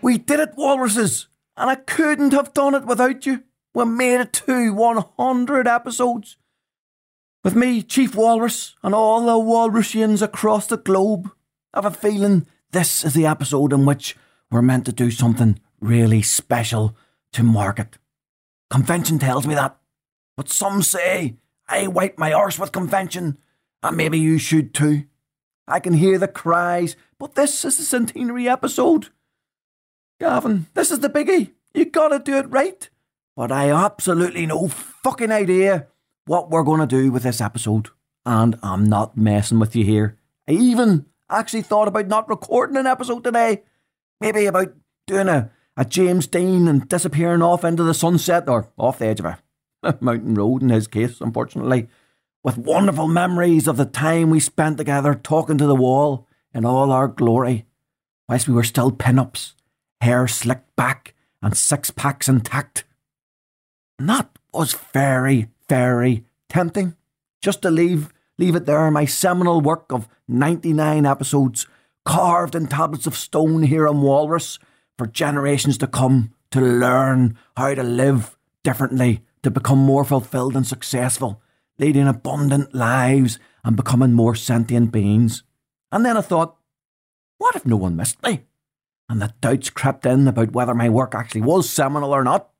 We did it, walruses, and I couldn't have done it without you. We made it to 100 episodes. With me, Chief Walrus, and all the Walrusians across the globe, I have a feeling this is the episode in which we're meant to do something really special to market. Convention tells me that. But some say I wipe my arse with convention, and maybe you should too. I can hear the cries, but this is the centenary episode. Gavan, this is the biggie. You gotta do it right. But I absolutely no fucking idea what we're gonna do with this episode. And I'm not messing with you here. I even actually thought about not recording an episode today. Maybe about doing a, a James Dean and disappearing off into the sunset or off the edge of a mountain road in his case, unfortunately, with wonderful memories of the time we spent together talking to the wall in all our glory, whilst we were still pin-ups, hair slicked back and six packs intact. And that was very, very tempting. Just to leave leave it there, my seminal work of 99 episodes, carved in tablets of stone here on Walrus, for generations to come to learn how to live differently, to become more fulfilled and successful, leading abundant lives and becoming more sentient beings. And then I thought, what if no one missed me? And the doubts crept in about whether my work actually was seminal or not.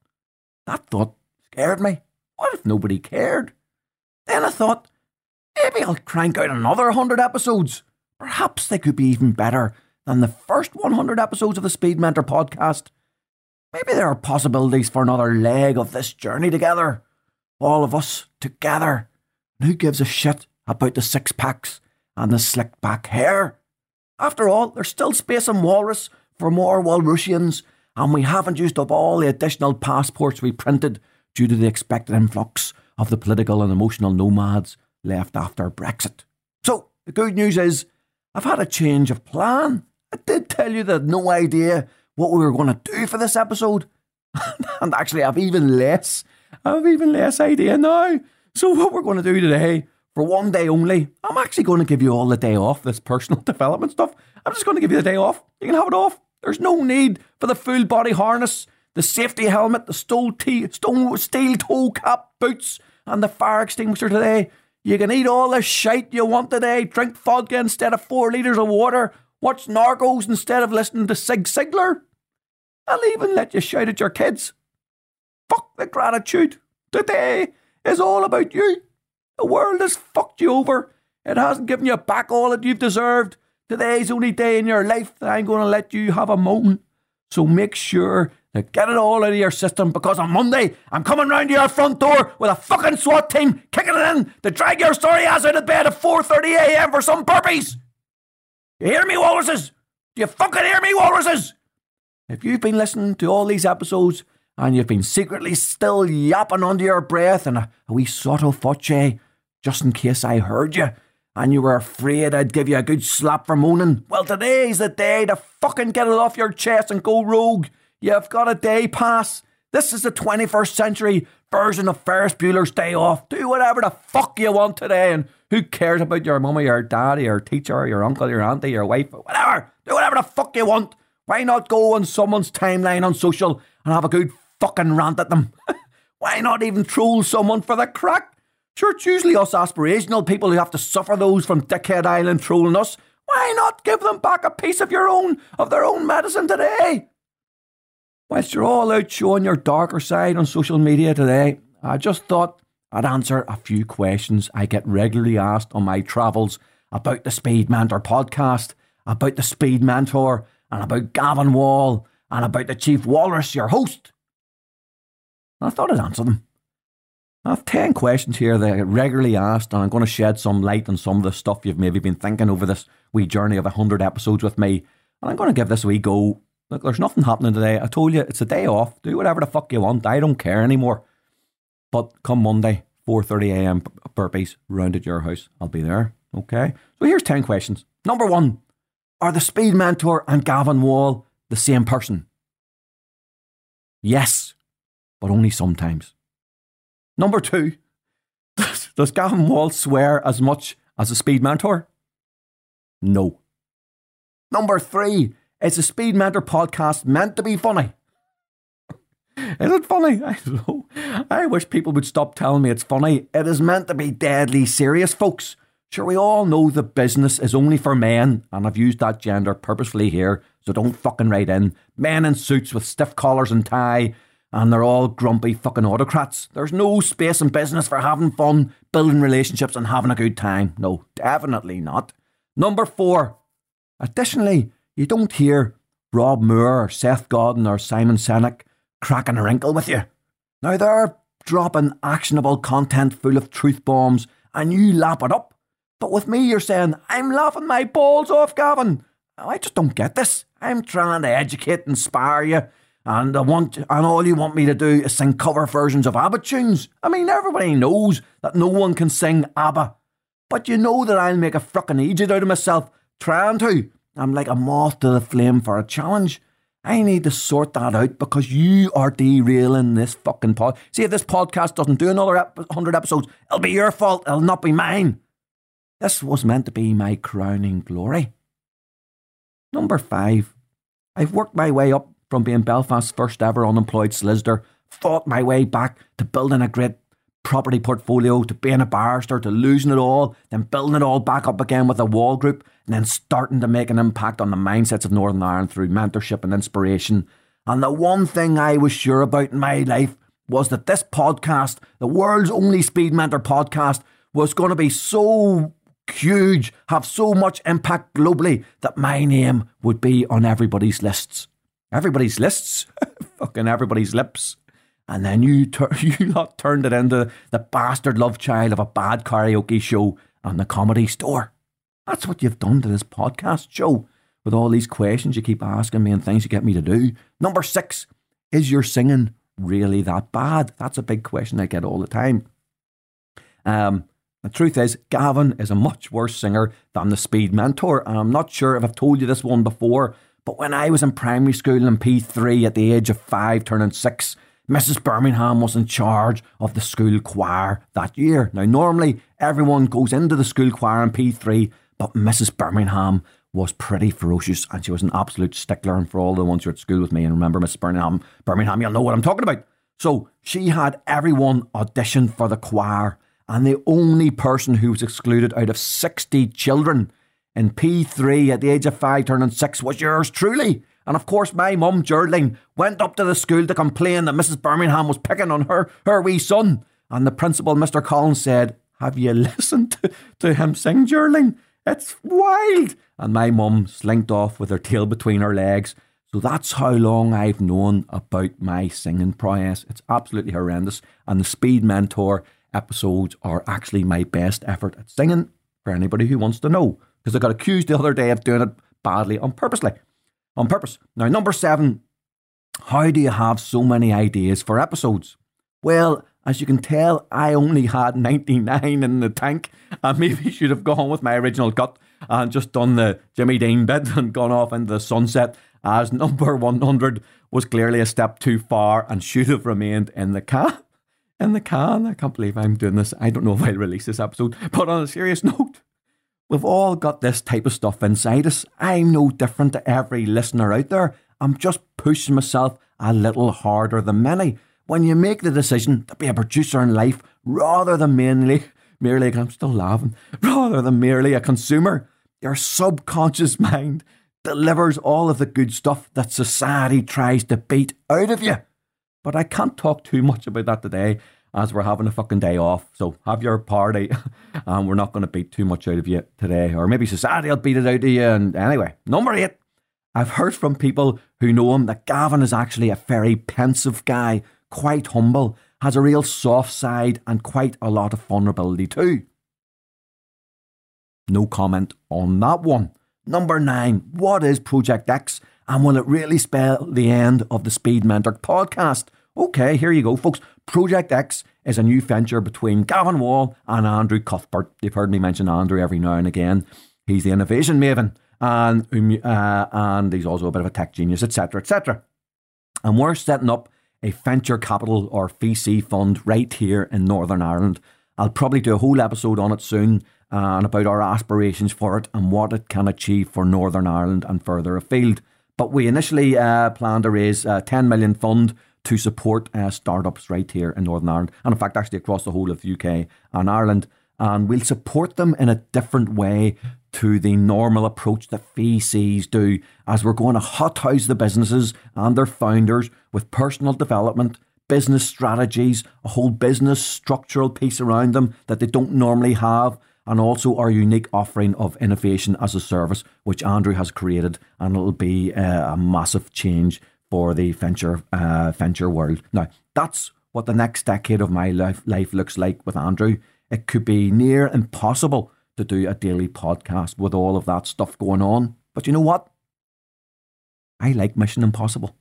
That thought scared me. What if nobody cared? Then I thought, maybe I'll crank out another 100 episodes. Perhaps they could be even better than the first 100 episodes of the Speed Mentor podcast. Maybe there are possibilities for another leg of this journey together. All of us together. And who gives a shit about the six packs and the slick back hair? After all, there's still space in Walrus for more Walrusians, and we haven't used up all the additional passports we printed due to the expected influx of the political and emotional nomads left after Brexit. So, the good news is, I've had a change of plan. I did tell you that no idea what we were going to do for this episode. and actually, I've even less, I've even less idea now. So, what we're going to do today, for one day only, I'm actually going to give you all the day off, this personal development stuff. I'm just going to give you the day off. You can have it off. There's no need for the full body harness, the safety helmet, the steel, t- steel toe cap boots, and the fire extinguisher today. You can eat all the shite you want today, drink vodka instead of four litres of water, watch Narcos instead of listening to Zig Ziglar. I'll even let you shout at your kids. Fuck the gratitude. Today is all about you. The world has fucked you over. It hasn't given you back all that you've deserved. Today's the only day in your life that I'm going to let you have a moan. So make sure to get it all out of your system because on Monday I'm coming round to your front door with a fucking SWAT team kicking it in to drag your sorry ass out of bed at 4.30am for some burpees. You hear me, walruses? Do you fucking hear me, walruses? If you've been listening to all these episodes and you've been secretly still yapping under your breath and a, a wee sotto voce just in case I heard you and you were afraid I'd give you a good slap for moaning, well, today's the day to fucking get it off your chest and go rogue. You've got a day pass. This is the 21st century version of Ferris Bueller's Day Off. Do whatever the fuck you want today, and who cares about your mummy, your daddy, your teacher, your uncle, your auntie, your wife, whatever. Do whatever the fuck you want. Why not go on someone's timeline on social and have a good fucking rant at them? Why not even troll someone for the crack? Sure, it's usually us aspirational people who have to suffer those from Dickhead Island trolling us. Why not give them back a piece of your own, of their own medicine today? Whilst you're all out showing your darker side on social media today, I just thought I'd answer a few questions I get regularly asked on my travels about the Speed Mentor podcast, about the Speed Mentor, and about Gavan Wall, and about the Chief Walrus, your host. I thought I'd answer them. I have 10 questions here that I get regularly asked, and I'm going to shed some light on some of the stuff you've maybe been thinking over this wee journey of 100 episodes with me. And I'm going to give this a wee go. Look, there's nothing happening today. I told you it's a day off. Do whatever the fuck you want. I don't care anymore. But come Monday, 4:30 a.m. burpees round at your house. I'll be there. Okay. So here's 10 questions. Number 1, are the speed mentor and Gavan Wall the same person? Yes, but only sometimes. Number 2, does, does Gavan Wall swear as much as a speed mentor? No. Number 3, it's a Speed Mentor podcast meant to be funny. Is it funny? I don't know. I wish people would stop telling me it's funny. It is meant to be deadly serious, folks. Sure, we all know the business is only for men, and I've used that gender purposefully here, so don't fucking write in. Men in suits with stiff collars and tie, and they're all grumpy fucking autocrats. There's no space in business for having fun, building relationships, and having a good time. No, definitely not. Number four. Additionally, you don't hear Rob Moore or Seth Godin or Simon Sinek cracking a wrinkle with you. Now they're dropping actionable content full of truth bombs and you lap it up. But with me, you're saying, I'm laughing my balls off, Gavan. I just don't get this. I'm trying to educate, and inspire you, and I want, and all you want me to do is sing cover versions of ABBA tunes. I mean, everybody knows that no one can sing ABBA, but you know that I'll make a frickin' idiot out of myself trying to. I'm like a moth to the flame for a challenge. I need to sort that out because you are derailing this fucking pod. See, if this podcast doesn't do another ep- 100 episodes, it'll be your fault. It'll not be mine. This was meant to be my crowning glory. Number five, I've worked my way up from being Belfast's first ever unemployed solicitor, fought my way back to building a great property portfolio, to being a barrister, to losing it all, then building it all back up again with a wall group, and then starting to make an impact on the mindsets of Northern Ireland through mentorship and inspiration. And the one thing I was sure about in my life was that this podcast, the world's only Speed Mentor podcast, was going to be so huge, have so much impact globally that my name would be on everybody's lists. Everybody's lists? Fucking everybody's lips. And then you, tur- you lot turned it into the bastard love child of a bad karaoke show on the comedy store. That's what you've done to this podcast show with all these questions you keep asking me and things you get me to do. Number six, is your singing really that bad? That's a big question I get all the time. Um, the truth is, Gavan is a much worse singer than the Speed Mentor. And I'm not sure if I've told you this one before, but when I was in primary school in P3 at the age of five, turning six, Mrs. Birmingham was in charge of the school choir that year. Now, normally everyone goes into the school choir in P3, but Mrs. Birmingham was pretty ferocious and she was an absolute stickler. And for all the ones who are at school with me and remember Mrs. Birmingham, Birmingham, you'll know what I'm talking about. So she had everyone audition for the choir, and the only person who was excluded out of 60 children in P3 at the age of five, turning six, was yours truly. And of course, my mum, Geraldine, went up to the school to complain that Mrs. Birmingham was picking on her, her wee son. And the principal, Mr. Collins, said, Have you listened to, to him sing, Geraldine? It's wild. And my mum slinked off with her tail between her legs. So that's how long I've known about my singing prowess. It's absolutely horrendous. And the Speed Mentor episodes are actually my best effort at singing for anybody who wants to know. Because I got accused the other day of doing it badly on purposely. On purpose. Now, number seven, how do you have so many ideas for episodes? Well, as you can tell, I only had 99 in the tank. I maybe should have gone with my original gut and just done the Jimmy Dean bit and gone off into the sunset, as number 100 was clearly a step too far and should have remained in the car. In the can. I can't believe I'm doing this. I don't know if I'll release this episode. But on a serious note, we've all got this type of stuff inside us. I'm no different to every listener out there. I'm just pushing myself a little harder than many when you make the decision to be a producer in life rather than mainly, merely, I'm still laughing, rather than merely a consumer, your subconscious mind delivers all of the good stuff that society tries to beat out of you. But I can't talk too much about that today as we're having a fucking day off. So have your party and we're not going to beat too much out of you today. Or maybe society will beat it out of you. And anyway, number eight. I've heard from people who know him that Gavan is actually a very pensive guy quite humble, has a real soft side, and quite a lot of vulnerability too. No comment on that one. Number nine, what is Project X? And will it really spell the end of the Speed Mentor podcast? Okay, here you go, folks. Project X is a new venture between Gavan Wall and Andrew Cuthbert. You've heard me mention Andrew every now and again. He's the innovation maven, and uh, and he's also a bit of a tech genius, etc., etc. And we're setting up a venture capital or VC fund right here in Northern Ireland. I'll probably do a whole episode on it soon uh, and about our aspirations for it and what it can achieve for Northern Ireland and further afield. But we initially uh, planned to raise a 10 million fund to support uh, startups right here in Northern Ireland, and in fact, actually across the whole of the UK and Ireland. And we'll support them in a different way to the normal approach that VCs do, as we're going to hothouse the businesses and their founders with personal development, business strategies, a whole business structural piece around them that they don't normally have, and also our unique offering of innovation as a service, which Andrew has created, and it'll be uh, a massive change for the venture uh, venture world. Now, that's what the next decade of my life, life looks like with Andrew. It could be near impossible to do a daily podcast with all of that stuff going on. But you know what? I like Mission Impossible.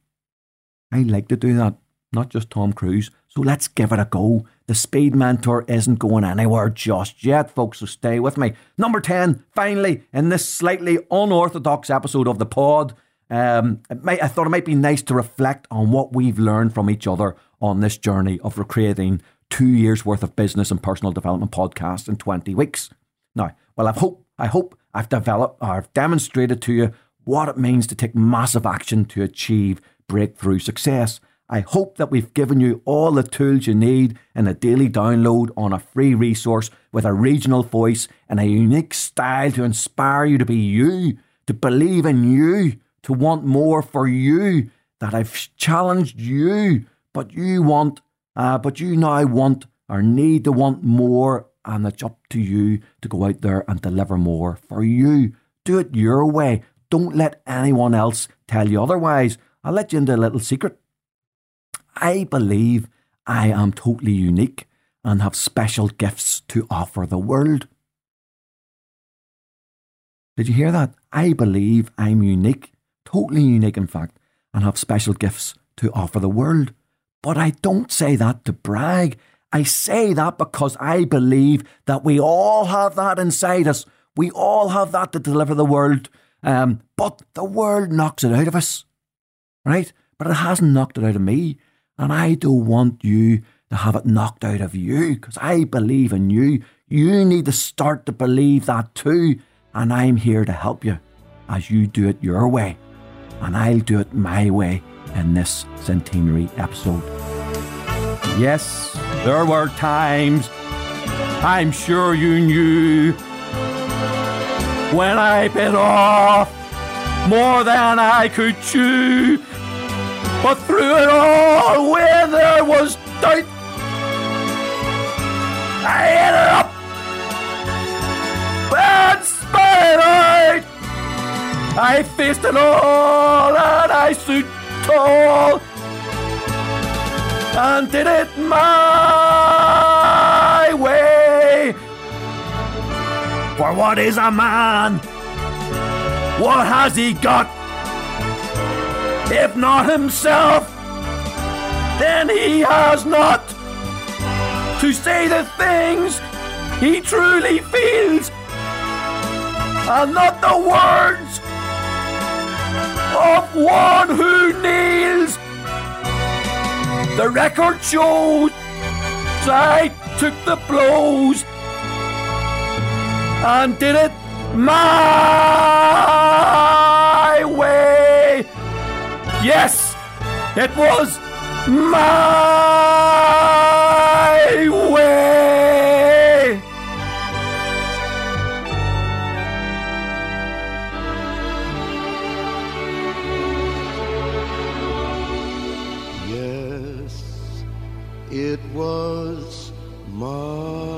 I like to do that, not just Tom Cruise. So let's give it a go. The Speed Mentor isn't going anywhere just yet, folks, so stay with me. Number 10, finally, in this slightly unorthodox episode of the pod, um, might, I thought it might be nice to reflect on what we've learned from each other on this journey of recreating two years worth of business and personal development podcasts in 20 weeks. Now, well, I hope I hope I've developed or I've demonstrated to you what it means to take massive action to achieve breakthrough success. I hope that we've given you all the tools you need in a daily download on a free resource with a regional voice and a unique style to inspire you to be you, to believe in you, to want more for you. That I've challenged you, but you want, uh, but you now want or need to want more and it's up to you to go out there and deliver more for you. Do it your way. Don't let anyone else tell you otherwise. I'll let you into a little secret. I believe I am totally unique and have special gifts to offer the world. Did you hear that? I believe I'm unique, totally unique, in fact, and have special gifts to offer the world. But I don't say that to brag. I say that because I believe that we all have that inside us. We all have that to deliver the world. Um, but the world knocks it out of us, right? But it hasn't knocked it out of me. And I don't want you to have it knocked out of you because I believe in you. You need to start to believe that too. And I'm here to help you as you do it your way. And I'll do it my way in this centenary episode. Yes, there were times I'm sure you knew when I bit off more than I could chew. But through it all, where there was doubt, I ended up and spat it out. I faced it all and I stood tall did it my way. For what is a man? What has he got? If not himself, then he has not to say the things he truly feels, and not the words of one who kneels. The record shows I took the blows and did it my way. Yes, it was my way. It was my